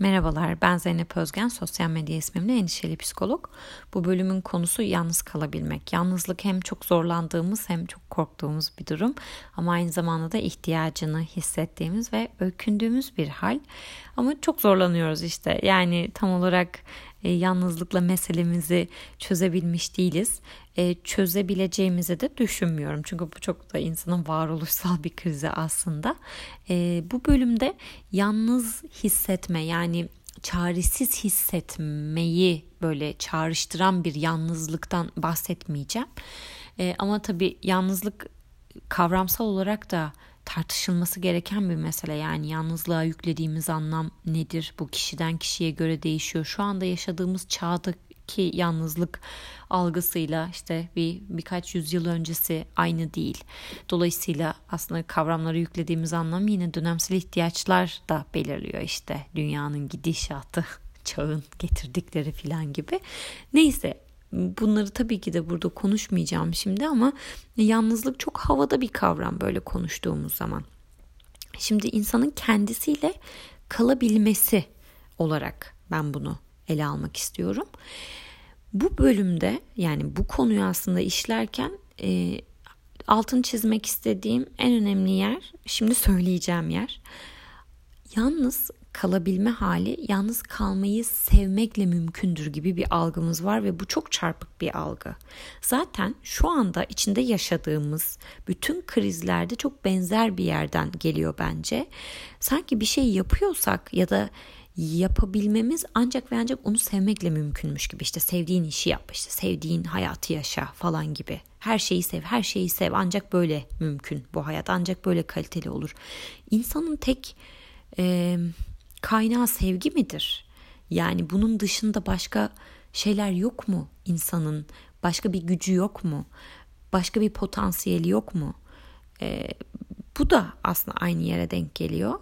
Merhabalar, ben Zeynep Özgen, sosyal medya ismimle endişeli psikolog. Bu bölümün konusu yalnız kalabilmek. Yalnızlık hem çok zorlandığımız hem çok korktuğumuz bir durum ama aynı zamanda da ihtiyacını hissettiğimiz ve öykündüğümüz bir hal. Ama çok zorlanıyoruz işte. Yani tam olarak e, yalnızlıkla meselemizi çözebilmiş değiliz. E, çözebileceğimizi de düşünmüyorum. Çünkü bu çok da insanın varoluşsal bir krizi aslında. E, bu bölümde yalnız hissetme yani çaresiz hissetmeyi böyle çağrıştıran bir yalnızlıktan bahsetmeyeceğim. E, ama tabii yalnızlık kavramsal olarak da tartışılması gereken bir mesele. Yani yalnızlığa yüklediğimiz anlam nedir? Bu kişiden kişiye göre değişiyor. Şu anda yaşadığımız çağdaki yalnızlık algısıyla işte bir birkaç yüzyıl öncesi aynı değil. Dolayısıyla aslında kavramlara yüklediğimiz anlam yine dönemsel ihtiyaçlar da belirliyor işte dünyanın gidişatı, çağın getirdikleri filan gibi. Neyse Bunları tabii ki de burada konuşmayacağım şimdi ama yalnızlık çok havada bir kavram böyle konuştuğumuz zaman. Şimdi insanın kendisiyle kalabilmesi olarak ben bunu ele almak istiyorum. Bu bölümde yani bu konuyu aslında işlerken e, altın çizmek istediğim en önemli yer şimdi söyleyeceğim yer. Yalnız kalabilme hali yalnız kalmayı sevmekle mümkündür gibi bir algımız var ve bu çok çarpık bir algı. Zaten şu anda içinde yaşadığımız bütün krizlerde çok benzer bir yerden geliyor bence. Sanki bir şey yapıyorsak ya da yapabilmemiz ancak ve ancak onu sevmekle mümkünmüş gibi işte sevdiğin işi yap işte sevdiğin hayatı yaşa falan gibi her şeyi sev her şeyi sev ancak böyle mümkün bu hayat ancak böyle kaliteli olur insanın tek e, kaynağı sevgi midir? Yani bunun dışında başka şeyler yok mu insanın? Başka bir gücü yok mu? Başka bir potansiyeli yok mu? E, bu da aslında aynı yere denk geliyor.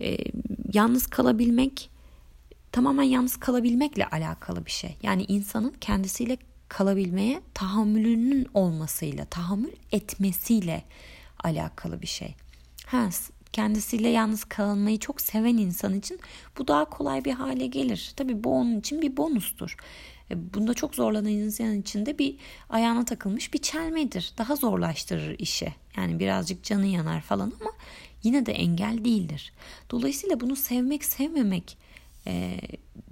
E, yalnız kalabilmek tamamen yalnız kalabilmekle alakalı bir şey. Yani insanın kendisiyle kalabilmeye tahammülünün olmasıyla, tahammül etmesiyle alakalı bir şey. Ha, kendisiyle yalnız kalmayı çok seven insan için bu daha kolay bir hale gelir. Tabii bu onun için bir bonustur. E, bunda çok zorlanan insan için de bir ayağına takılmış bir çelmedir. Daha zorlaştırır işi. Yani birazcık canı yanar falan ama yine de engel değildir. Dolayısıyla bunu sevmek sevmemek e,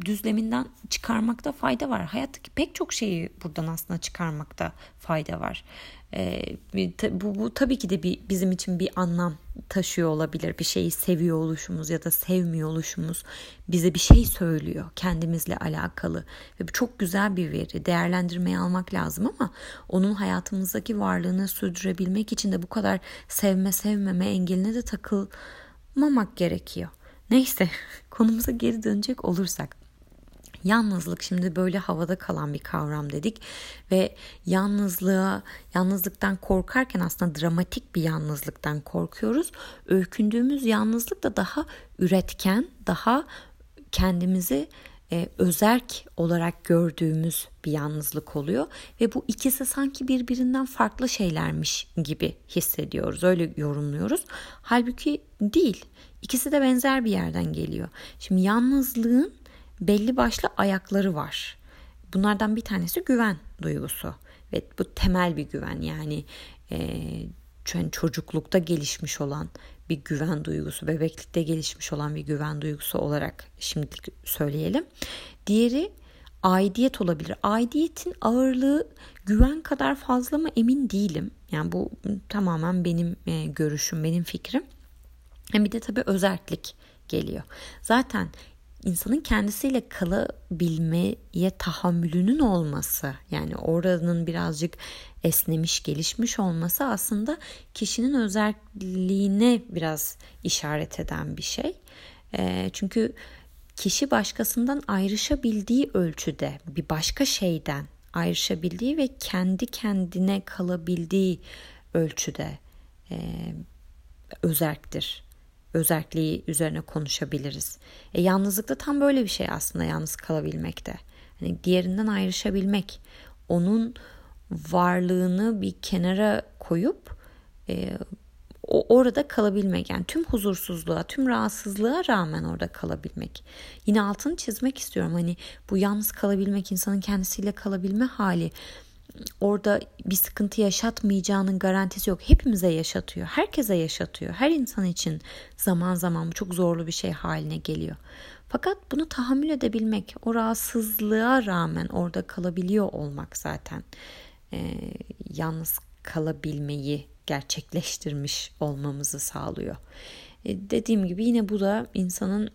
düzleminden çıkarmakta fayda var. Hayattaki pek çok şeyi buradan aslında çıkarmakta fayda var. E, bu, bu tabii ki de bir bizim için bir anlam taşıyor olabilir. Bir şeyi seviyor oluşumuz ya da sevmiyor oluşumuz bize bir şey söylüyor kendimizle alakalı. Ve bu çok güzel bir veri. Değerlendirmeye almak lazım ama onun hayatımızdaki varlığını sürdürebilmek için de bu kadar sevme sevmeme engeline de takılmamak gerekiyor. Neyse konumuza geri dönecek olursak. Yalnızlık şimdi böyle havada kalan bir kavram dedik ve yalnızlığa, yalnızlıktan korkarken aslında dramatik bir yalnızlıktan korkuyoruz. Öykündüğümüz yalnızlık da daha üretken, daha kendimizi e, özerk olarak gördüğümüz bir yalnızlık oluyor ve bu ikisi sanki birbirinden farklı şeylermiş gibi hissediyoruz. Öyle yorumluyoruz. Halbuki değil. İkisi de benzer bir yerden geliyor. Şimdi yalnızlığın belli başlı ayakları var. Bunlardan bir tanesi güven duygusu ve bu temel bir güven yani e, çocuklukta gelişmiş olan bir güven duygusu, bebeklikte gelişmiş olan bir güven duygusu olarak şimdilik söyleyelim. Diğeri aidiyet olabilir. Aidiyetin ağırlığı güven kadar fazla mı emin değilim. Yani bu tamamen benim e, görüşüm, benim fikrim. Hem bir de tabii özellik geliyor. Zaten insanın kendisiyle kalabilmeye tahammülünün olması yani oranın birazcık esnemiş gelişmiş olması aslında kişinin özelliğine biraz işaret eden bir şey. E, çünkü kişi başkasından ayrışabildiği ölçüde bir başka şeyden ayrışabildiği ve kendi kendine kalabildiği ölçüde e, özerktir özelliği üzerine konuşabiliriz. E, yalnızlık da tam böyle bir şey aslında yalnız kalabilmekte. Hani diğerinden ayrışabilmek, onun varlığını bir kenara koyup e, o orada kalabilmek yani tüm huzursuzluğa, tüm rahatsızlığa rağmen orada kalabilmek. Yine altını çizmek istiyorum. Hani bu yalnız kalabilmek, insanın kendisiyle kalabilme hali orada bir sıkıntı yaşatmayacağının garantisi yok. Hepimize yaşatıyor. Herkese yaşatıyor. Her insan için zaman zaman bu çok zorlu bir şey haline geliyor. Fakat bunu tahammül edebilmek, o rahatsızlığa rağmen orada kalabiliyor olmak zaten e, yalnız kalabilmeyi gerçekleştirmiş olmamızı sağlıyor. E, dediğim gibi yine bu da insanın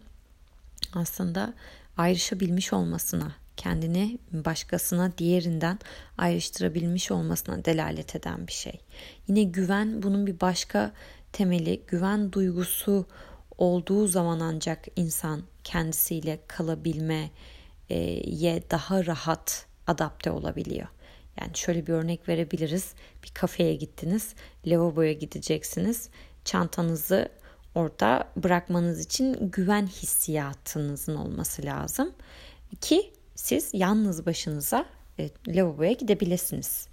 aslında ayrışabilmiş olmasına, kendini başkasına diğerinden ayrıştırabilmiş olmasına delalet eden bir şey. Yine güven bunun bir başka temeli, güven duygusu olduğu zaman ancak insan kendisiyle kalabilmeye daha rahat adapte olabiliyor. Yani şöyle bir örnek verebiliriz. Bir kafeye gittiniz, lavaboya gideceksiniz. Çantanızı orada bırakmanız için güven hissiyatınızın olması lazım ki siz yalnız başınıza e, lavaboya gidebilirsiniz.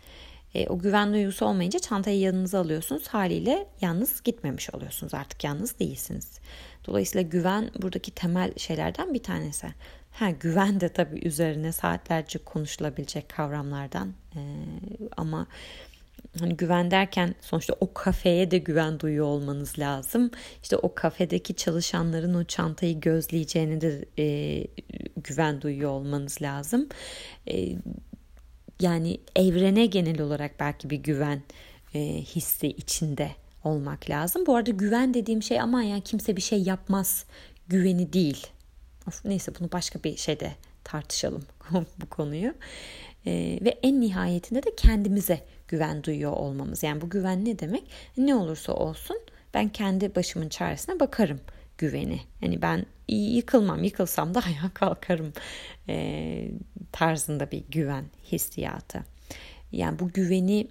E, o güven duygusu olmayınca çantayı yanınıza alıyorsunuz. Haliyle yalnız gitmemiş oluyorsunuz. Artık yalnız değilsiniz. Dolayısıyla güven buradaki temel şeylerden bir tanesi. Ha, güven de tabii üzerine saatlerce konuşulabilecek kavramlardan. E, ama hani güven derken sonuçta o kafeye de güven duyuyor olmanız lazım. İşte o kafedeki çalışanların o çantayı gözleyeceğine de e, güven duyuyor olmanız lazım. E, yani evrene genel olarak belki bir güven e, hissi içinde olmak lazım. Bu arada güven dediğim şey ama ya kimse bir şey yapmaz güveni değil. Of, neyse bunu başka bir şeyde tartışalım bu konuyu. E, ve en nihayetinde de kendimize güven duyuyor olmamız. Yani bu güven ne demek? Ne olursa olsun ben kendi başımın çaresine bakarım güveni. Yani ben yıkılmam, yıkılsam da ayağa kalkarım e, tarzında bir güven hissiyatı. Yani bu güveni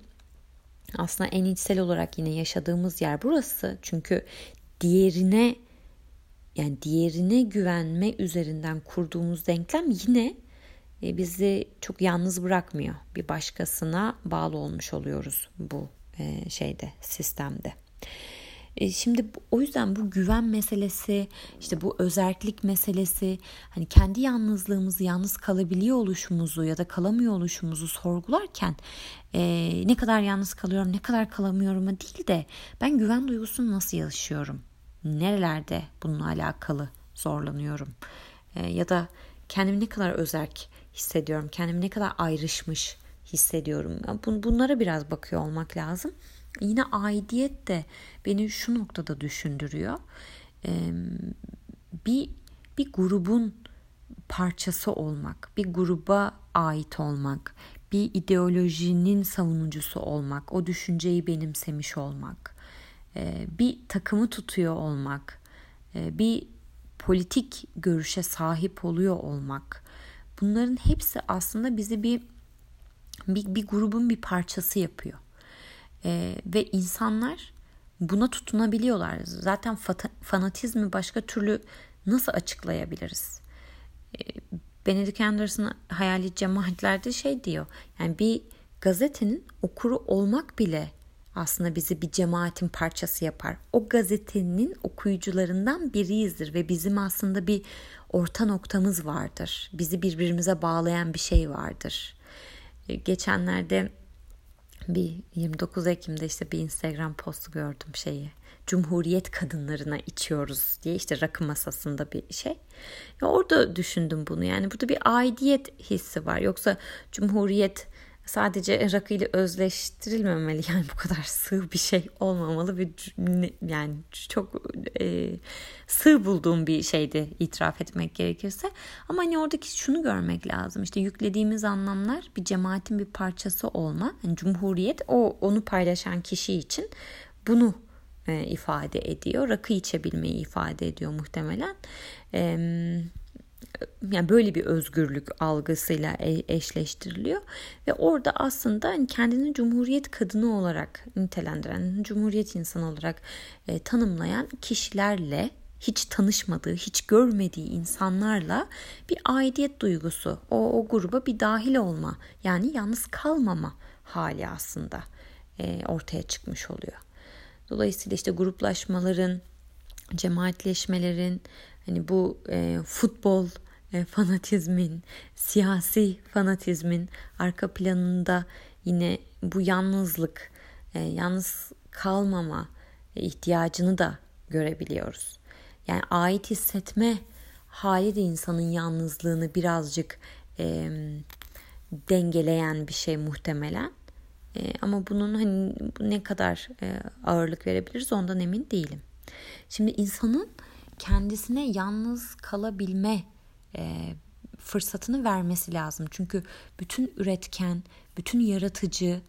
aslında en içsel olarak yine yaşadığımız yer burası. Çünkü diğerine yani diğerine güvenme üzerinden kurduğumuz denklem yine bizi çok yalnız bırakmıyor. Bir başkasına bağlı olmuş oluyoruz bu e, şeyde sistemde. E, şimdi o yüzden bu güven meselesi, işte bu özellik meselesi, hani kendi yalnızlığımızı, yalnız kalabiliyor oluşumuzu ya da kalamıyor oluşumuzu sorgularken e, ne kadar yalnız kalıyorum, ne kadar kalamıyorum değil de ben güven duygusunu nasıl yaşıyorum? Nerelerde bununla alakalı zorlanıyorum? E, ya da kendimi ne kadar özerk hissediyorum, kendimi ne kadar ayrışmış hissediyorum. Bunlara biraz bakıyor olmak lazım. Yine aidiyet de beni şu noktada düşündürüyor. Bir bir grubun parçası olmak, bir gruba ait olmak, bir ideolojinin savunucusu olmak, o düşünceyi benimsemiş olmak, bir takımı tutuyor olmak, bir politik görüşe sahip oluyor olmak. Bunların hepsi aslında bizi bir bir, bir grubun bir parçası yapıyor. E, ve insanlar buna tutunabiliyorlar. Zaten fata, fanatizmi başka türlü nasıl açıklayabiliriz? E, Benedict Anderson hayali cemaatlerde şey diyor. Yani bir gazetenin okuru olmak bile aslında bizi bir cemaatin parçası yapar. O gazetenin okuyucularından biriyizdir ve bizim aslında bir orta noktamız vardır. Bizi birbirimize bağlayan bir şey vardır. E, geçenlerde bir 29 Ekim'de işte bir Instagram postu gördüm şeyi. Cumhuriyet kadınlarına içiyoruz diye işte rakı masasında bir şey. Ya orada düşündüm bunu yani burada bir aidiyet hissi var. Yoksa Cumhuriyet sadece rakı ile özleştirilmemeli. Yani bu kadar sığ bir şey olmamalı ve yani çok e, sığ bulduğum bir şeydi itiraf etmek gerekirse. Ama hani oradaki şunu görmek lazım. İşte yüklediğimiz anlamlar bir cemaatin bir parçası olma. Yani cumhuriyet o onu paylaşan kişi için bunu e, ifade ediyor. Rakı içebilmeyi ifade ediyor muhtemelen. E, yani böyle bir özgürlük algısıyla e, eşleştiriliyor ve orada aslında hani kendini cumhuriyet kadını olarak nitelendiren, cumhuriyet insanı olarak e, tanımlayan kişilerle hiç tanışmadığı, hiç görmediği insanlarla bir aidiyet duygusu, o, o gruba bir dahil olma, yani yalnız kalmama hali aslında e, ortaya çıkmış oluyor. Dolayısıyla işte gruplaşmaların, cemaatleşmelerin, hani bu e, futbol e, fanatizmin, siyasi fanatizmin arka planında yine bu yalnızlık, e, yalnız kalmama ihtiyacını da görebiliyoruz. Yani ait hissetme hali de insanın yalnızlığını birazcık e, dengeleyen bir şey muhtemelen. E, ama bunun hani ne kadar e, ağırlık verebiliriz ondan emin değilim. Şimdi insanın kendisine yalnız kalabilme e, fırsatını vermesi lazım. Çünkü bütün üretken, bütün yaratıcı,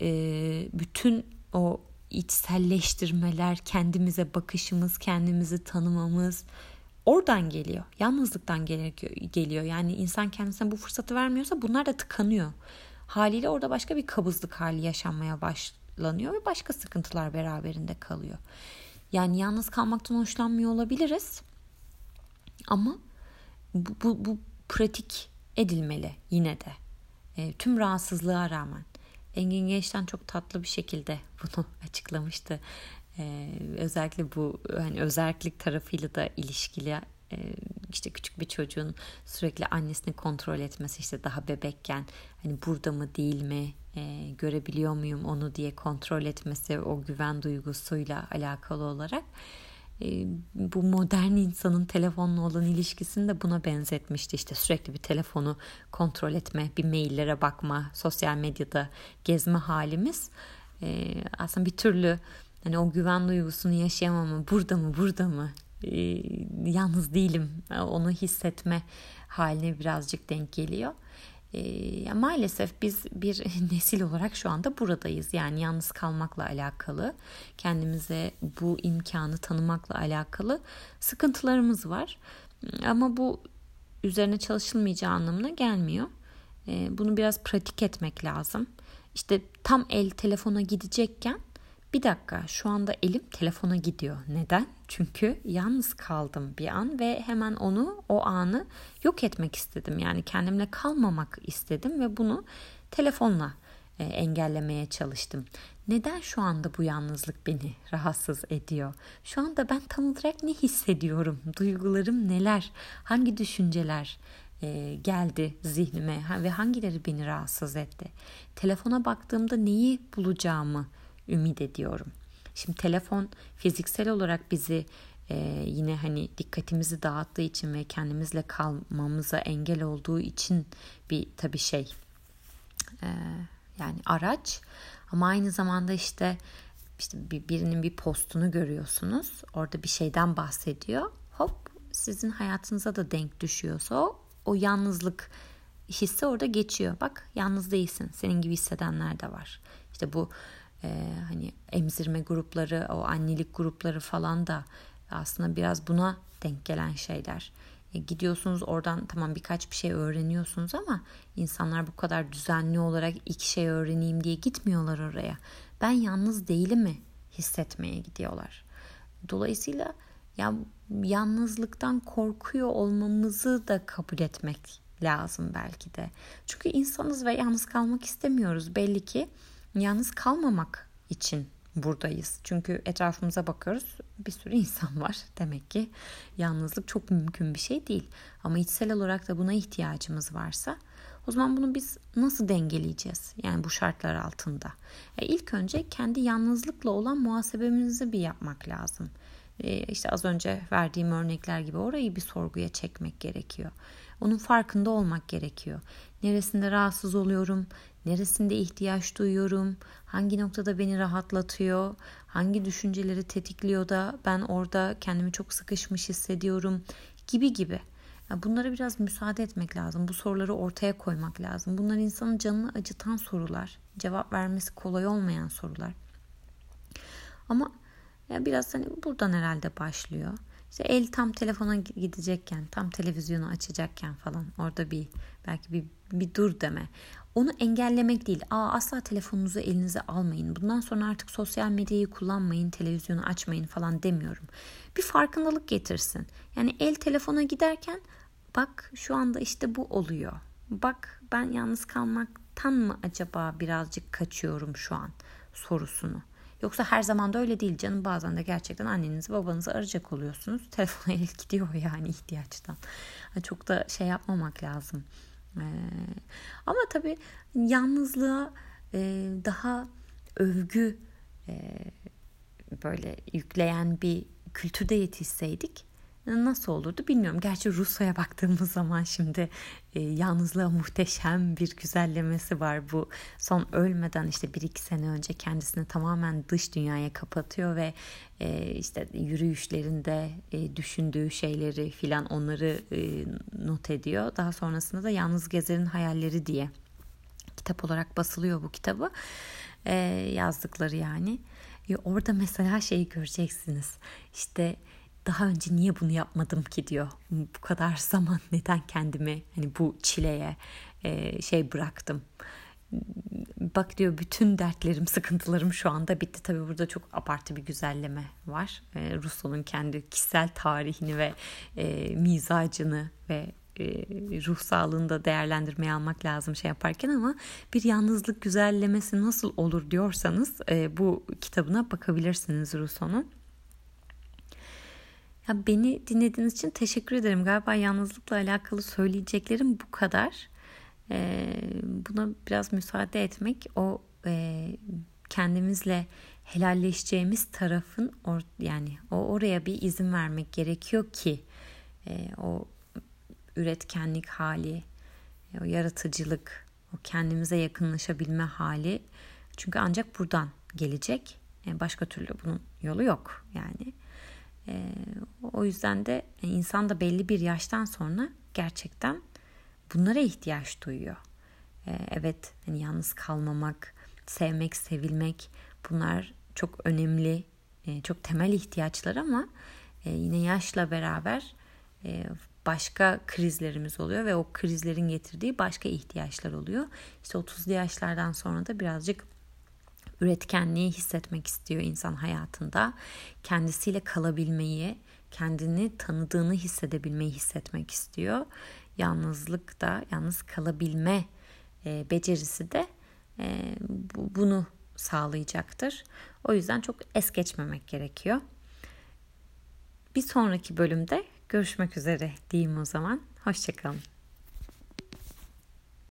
e, bütün o içselleştirmeler, kendimize bakışımız, kendimizi tanımamız oradan geliyor. Yalnızlıktan geliyor. Yani insan kendisine bu fırsatı vermiyorsa bunlar da tıkanıyor. Haliyle orada başka bir kabızlık hali yaşanmaya başlanıyor ve başka sıkıntılar beraberinde kalıyor. Yani yalnız kalmaktan hoşlanmıyor olabiliriz. Ama bu, bu, bu pratik edilmeli yine de. E, tüm rahatsızlığa rağmen. Engin Genç'ten çok tatlı bir şekilde bunu açıklamıştı. Ee, özellikle bu hani özellik tarafıyla da ilişkili e, işte küçük bir çocuğun sürekli annesini kontrol etmesi işte daha bebekken hani burada mı değil mi e, görebiliyor muyum onu diye kontrol etmesi o güven duygusuyla alakalı olarak e, bu modern insanın telefonla olan ilişkisini de buna benzetmişti. İşte sürekli bir telefonu kontrol etme, bir maillere bakma, sosyal medyada gezme halimiz e, aslında bir türlü hani o güven duygusunu yaşayamama burada mı burada mı e, yalnız değilim onu hissetme haline birazcık denk geliyor. E, maalesef biz bir nesil olarak şu anda buradayız. Yani yalnız kalmakla alakalı, kendimize bu imkanı tanımakla alakalı sıkıntılarımız var. Ama bu üzerine çalışılmayacağı anlamına gelmiyor. E, bunu biraz pratik etmek lazım. İşte tam el telefona gidecekken bir dakika şu anda elim telefona gidiyor. Neden? Çünkü yalnız kaldım bir an ve hemen onu o anı yok etmek istedim. Yani kendimle kalmamak istedim ve bunu telefonla e, engellemeye çalıştım. Neden şu anda bu yalnızlık beni rahatsız ediyor? Şu anda ben tam olarak ne hissediyorum? Duygularım neler? Hangi düşünceler e, geldi zihnime ve hangileri beni rahatsız etti? Telefona baktığımda neyi bulacağımı ümit ediyorum. Şimdi telefon fiziksel olarak bizi e, yine hani dikkatimizi dağıttığı için ve kendimizle kalmamıza engel olduğu için bir tabii şey e, yani araç. Ama aynı zamanda işte işte bir, birinin bir postunu görüyorsunuz. Orada bir şeyden bahsediyor. Hop sizin hayatınıza da denk düşüyorsa o, o yalnızlık hissi orada geçiyor. Bak yalnız değilsin. Senin gibi hissedenler de var. İşte bu e, hani emzirme grupları, o annelik grupları falan da aslında biraz buna denk gelen şeyler. E, gidiyorsunuz oradan tamam birkaç bir şey öğreniyorsunuz ama insanlar bu kadar düzenli olarak iki şey öğreneyim diye gitmiyorlar oraya. Ben yalnız değilim mi hissetmeye gidiyorlar. Dolayısıyla ya yalnızlıktan korkuyor olmamızı da kabul etmek lazım belki de. Çünkü insanız ve yalnız kalmak istemiyoruz belli ki yalnız kalmamak için buradayız. Çünkü etrafımıza bakıyoruz bir sürü insan var. Demek ki yalnızlık çok mümkün bir şey değil. Ama içsel olarak da buna ihtiyacımız varsa o zaman bunu biz nasıl dengeleyeceğiz? Yani bu şartlar altında. E ilk önce kendi yalnızlıkla olan muhasebemizi bir yapmak lazım. E işte az önce verdiğim örnekler gibi orayı bir sorguya çekmek gerekiyor. Onun farkında olmak gerekiyor. Neresinde rahatsız oluyorum? Neresinde ihtiyaç duyuyorum? Hangi noktada beni rahatlatıyor? Hangi düşünceleri tetikliyor da ben orada kendimi çok sıkışmış hissediyorum? Gibi gibi. Bunlara biraz müsaade etmek lazım. Bu soruları ortaya koymak lazım. Bunlar insanın canını acıtan sorular. Cevap vermesi kolay olmayan sorular. Ama ya biraz hani buradan herhalde başlıyor. İşte el tam telefona gidecekken, tam televizyonu açacakken falan orada bir belki bir, bir dur deme. Onu engellemek değil. Aa, asla telefonunuzu elinize almayın. Bundan sonra artık sosyal medyayı kullanmayın, televizyonu açmayın falan demiyorum. Bir farkındalık getirsin. Yani el telefona giderken bak şu anda işte bu oluyor. Bak ben yalnız kalmaktan mı acaba birazcık kaçıyorum şu an sorusunu Yoksa her zaman da öyle değil canım. Bazen de gerçekten annenizi babanızı arayacak oluyorsunuz. Telefon el gidiyor yani ihtiyaçtan. Çok da şey yapmamak lazım. Ee, ama tabii yalnızlığa e, daha övgü e, böyle yükleyen bir kültürde yetişseydik nasıl olurdu bilmiyorum. Gerçi Rusya'ya baktığımız zaman şimdi e, yalnızlığa muhteşem bir güzellemesi var. Bu son ölmeden işte bir iki sene önce kendisini tamamen dış dünyaya kapatıyor ve e, işte yürüyüşlerinde e, düşündüğü şeyleri filan onları e, not ediyor. Daha sonrasında da Yalnız Gezer'in Hayalleri diye kitap olarak basılıyor bu kitabı. E, yazdıkları yani. E, orada mesela şeyi göreceksiniz. İşte daha önce niye bunu yapmadım ki diyor. Bu kadar zaman neden kendimi hani bu çileye e, şey bıraktım. Bak diyor bütün dertlerim, sıkıntılarım şu anda bitti. Tabii burada çok abartı bir güzelleme var. E, Rousseau'nun kendi kişisel tarihini ve e, mizacını ve e, ruh sağlığını da değerlendirmeye almak lazım şey yaparken ama bir yalnızlık güzellemesi nasıl olur diyorsanız e, bu kitabına bakabilirsiniz Rousseau'nun. Ya beni dinlediğiniz için teşekkür ederim. Galiba yalnızlıkla alakalı söyleyeceklerim bu kadar. Ee, buna biraz müsaade etmek, o e, kendimizle helalleşeceğimiz tarafın or, yani o oraya bir izin vermek gerekiyor ki e, o üretkenlik hali, e, o yaratıcılık, o kendimize yakınlaşabilme hali çünkü ancak buradan gelecek. E, başka türlü bunun yolu yok yani. E, o yüzden de insan da belli bir yaştan sonra gerçekten bunlara ihtiyaç duyuyor. E, evet hani yalnız kalmamak, sevmek, sevilmek bunlar çok önemli, e, çok temel ihtiyaçlar ama e, yine yaşla beraber e, başka krizlerimiz oluyor ve o krizlerin getirdiği başka ihtiyaçlar oluyor. İşte 30'lu yaşlardan sonra da birazcık üretkenliği hissetmek istiyor insan hayatında. Kendisiyle kalabilmeyi, kendini tanıdığını hissedebilmeyi hissetmek istiyor. Yalnızlık da, yalnız kalabilme e, becerisi de e, bu, bunu sağlayacaktır. O yüzden çok es geçmemek gerekiyor. Bir sonraki bölümde görüşmek üzere diyeyim o zaman. Hoşçakalın.